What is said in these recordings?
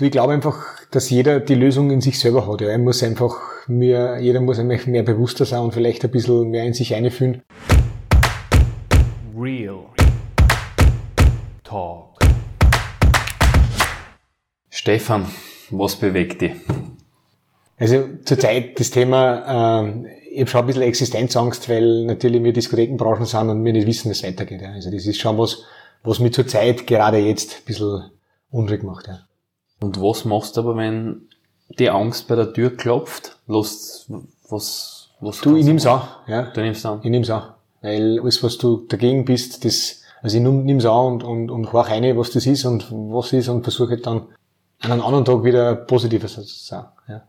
Du, ich glaube einfach, dass jeder die Lösung in sich selber hat. Ja. Er muss einfach mehr, jeder muss einfach mehr bewusster sein und vielleicht ein bisschen mehr in sich einfühlen. Real Talk. Stefan, was bewegt dich? Also zurzeit das Thema, ähm, ich habe schon ein bisschen Existenzangst, weil natürlich wir Diskothekenbranchen sind und wir nicht wissen, wie es weitergeht. Ja. Also das ist schon was, was mir zurzeit gerade jetzt ein bisschen unruhig macht. Ja. Und was machst du aber, wenn die Angst bei der Tür klopft? Los, was, was du, ich nimm's an, ja. Du nimmst an. Ich nimm's an. Weil alles, was du dagegen bist, das, also ich nimm's an und, und, und horch rein, was das ist und was ist und versuche dann an einem anderen Tag wieder positives zu sagen, ja.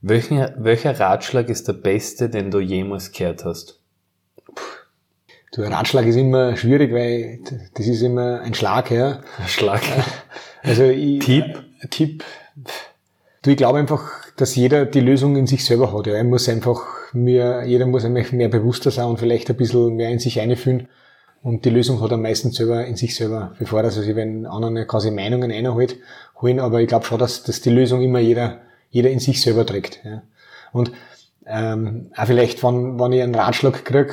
Welcher, welcher Ratschlag ist der beste, den du jemals gehört hast? Du, Ratschlag ist immer schwierig, weil das ist immer ein Schlag, ja. Ein Schlag. Also ich, Tipp? Tipp. Du, ich glaube einfach, dass jeder die Lösung in sich selber hat. Ja. Er muss einfach mehr, jeder muss einfach mehr bewusster sein und vielleicht ein bisschen mehr in sich einfühlen. Und die Lösung hat er meistens selber in sich selber, bevor er sich, wenn anderen quasi Meinungen einholt, holen. Aber ich glaube schon, dass, dass die Lösung immer jeder, jeder in sich selber trägt. Ja. Und ähm, auch vielleicht, wenn, wenn ich einen Ratschlag krieg,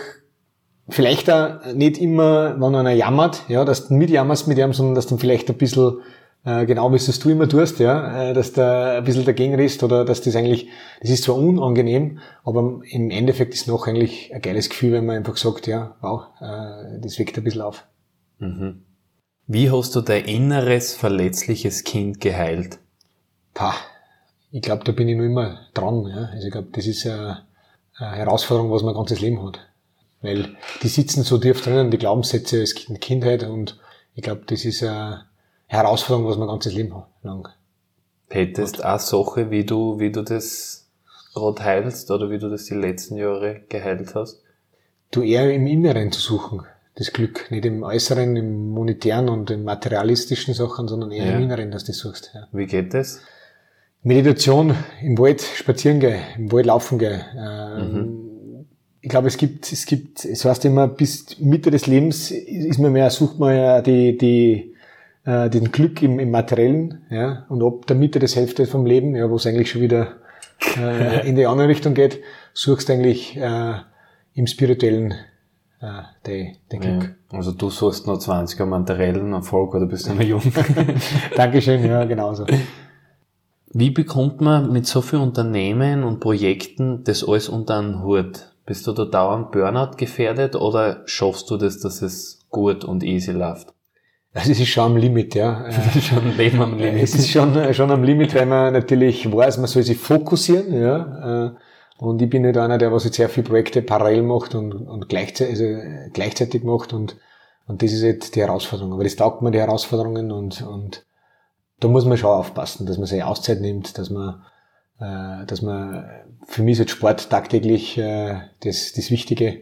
vielleicht auch nicht immer, wenn einer jammert, ja, dass du mitjammerst mit ihm, sondern dass du vielleicht ein bisschen äh, genau wie es du immer tust, ja, äh, dass da ein bisschen dagegen ist oder dass das eigentlich, das ist zwar unangenehm, aber im Endeffekt ist noch eigentlich ein geiles Gefühl, wenn man einfach sagt, ja, wow, äh, das weckt ein bisschen auf. Mhm. Wie hast du dein inneres, verletzliches Kind geheilt? Pah, ich glaube, da bin ich nur immer dran. Ja. Also ich glaube, das ist eine, eine Herausforderung, was mein ganzes Leben hat. Weil die sitzen so tief drinnen, die Glaubenssätze als Kindheit und ich glaube, das ist eine Herausforderung, was man ganzes Leben lang. Hättest eine Sache, wie du, wie du das gerade heilst oder wie du das die letzten Jahre geheilt hast? Du eher im Inneren zu suchen, das Glück. Nicht im Äußeren, im monetären und im materialistischen Sachen, sondern eher ja. im Inneren, dass du das suchst. Ja. Wie geht das? Meditation, im Wald spazieren gehen, im Wald laufen gehen. Ähm, mhm. Ich glaube, es gibt, es gibt, es heißt immer, bis Mitte des Lebens ist man mehr, sucht man ja die, die, äh, den Glück im, im Materiellen, ja, und ab der Mitte des Hälfte vom Leben, ja, wo es eigentlich schon wieder äh, in die andere Richtung geht, suchst eigentlich äh, im Spirituellen äh, den, den Glück. Ja, also du suchst noch 20 am materiellen Erfolg oder bist du noch jung? Dankeschön, ja, genauso. Wie bekommt man mit so vielen Unternehmen und Projekten das alles unter einen Hut? Bist du da dauernd Burnout gefährdet oder schaffst du das, dass es gut und easy läuft? Also es ist schon am Limit, ja. Es ist schon Leben am Limit. Es ist schon, äh, schon am Limit, weil man natürlich weiß, man soll sich fokussieren, ja. Äh, und ich bin nicht einer, der was jetzt sehr viele Projekte parallel macht und, und gleichzeitig, also gleichzeitig macht und, und das ist jetzt die Herausforderung. Aber das taugt mir die Herausforderungen und, und da muss man schon aufpassen, dass man sich Auszeit nimmt, dass man, äh, dass man, für mich ist jetzt Sport tagtäglich äh, das, das Wichtige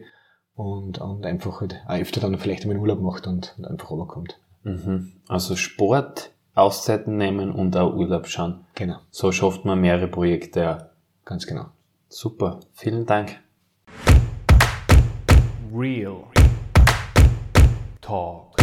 und, und einfach halt auch öfter dann vielleicht einmal Urlaub macht und, und einfach runterkommt. Mhm. Also Sport, Auszeiten nehmen und auch Urlaub schauen. Genau. So schafft man mehrere Projekte auch. Ganz genau. Super. Vielen Dank. Real Talk.